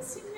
Sim,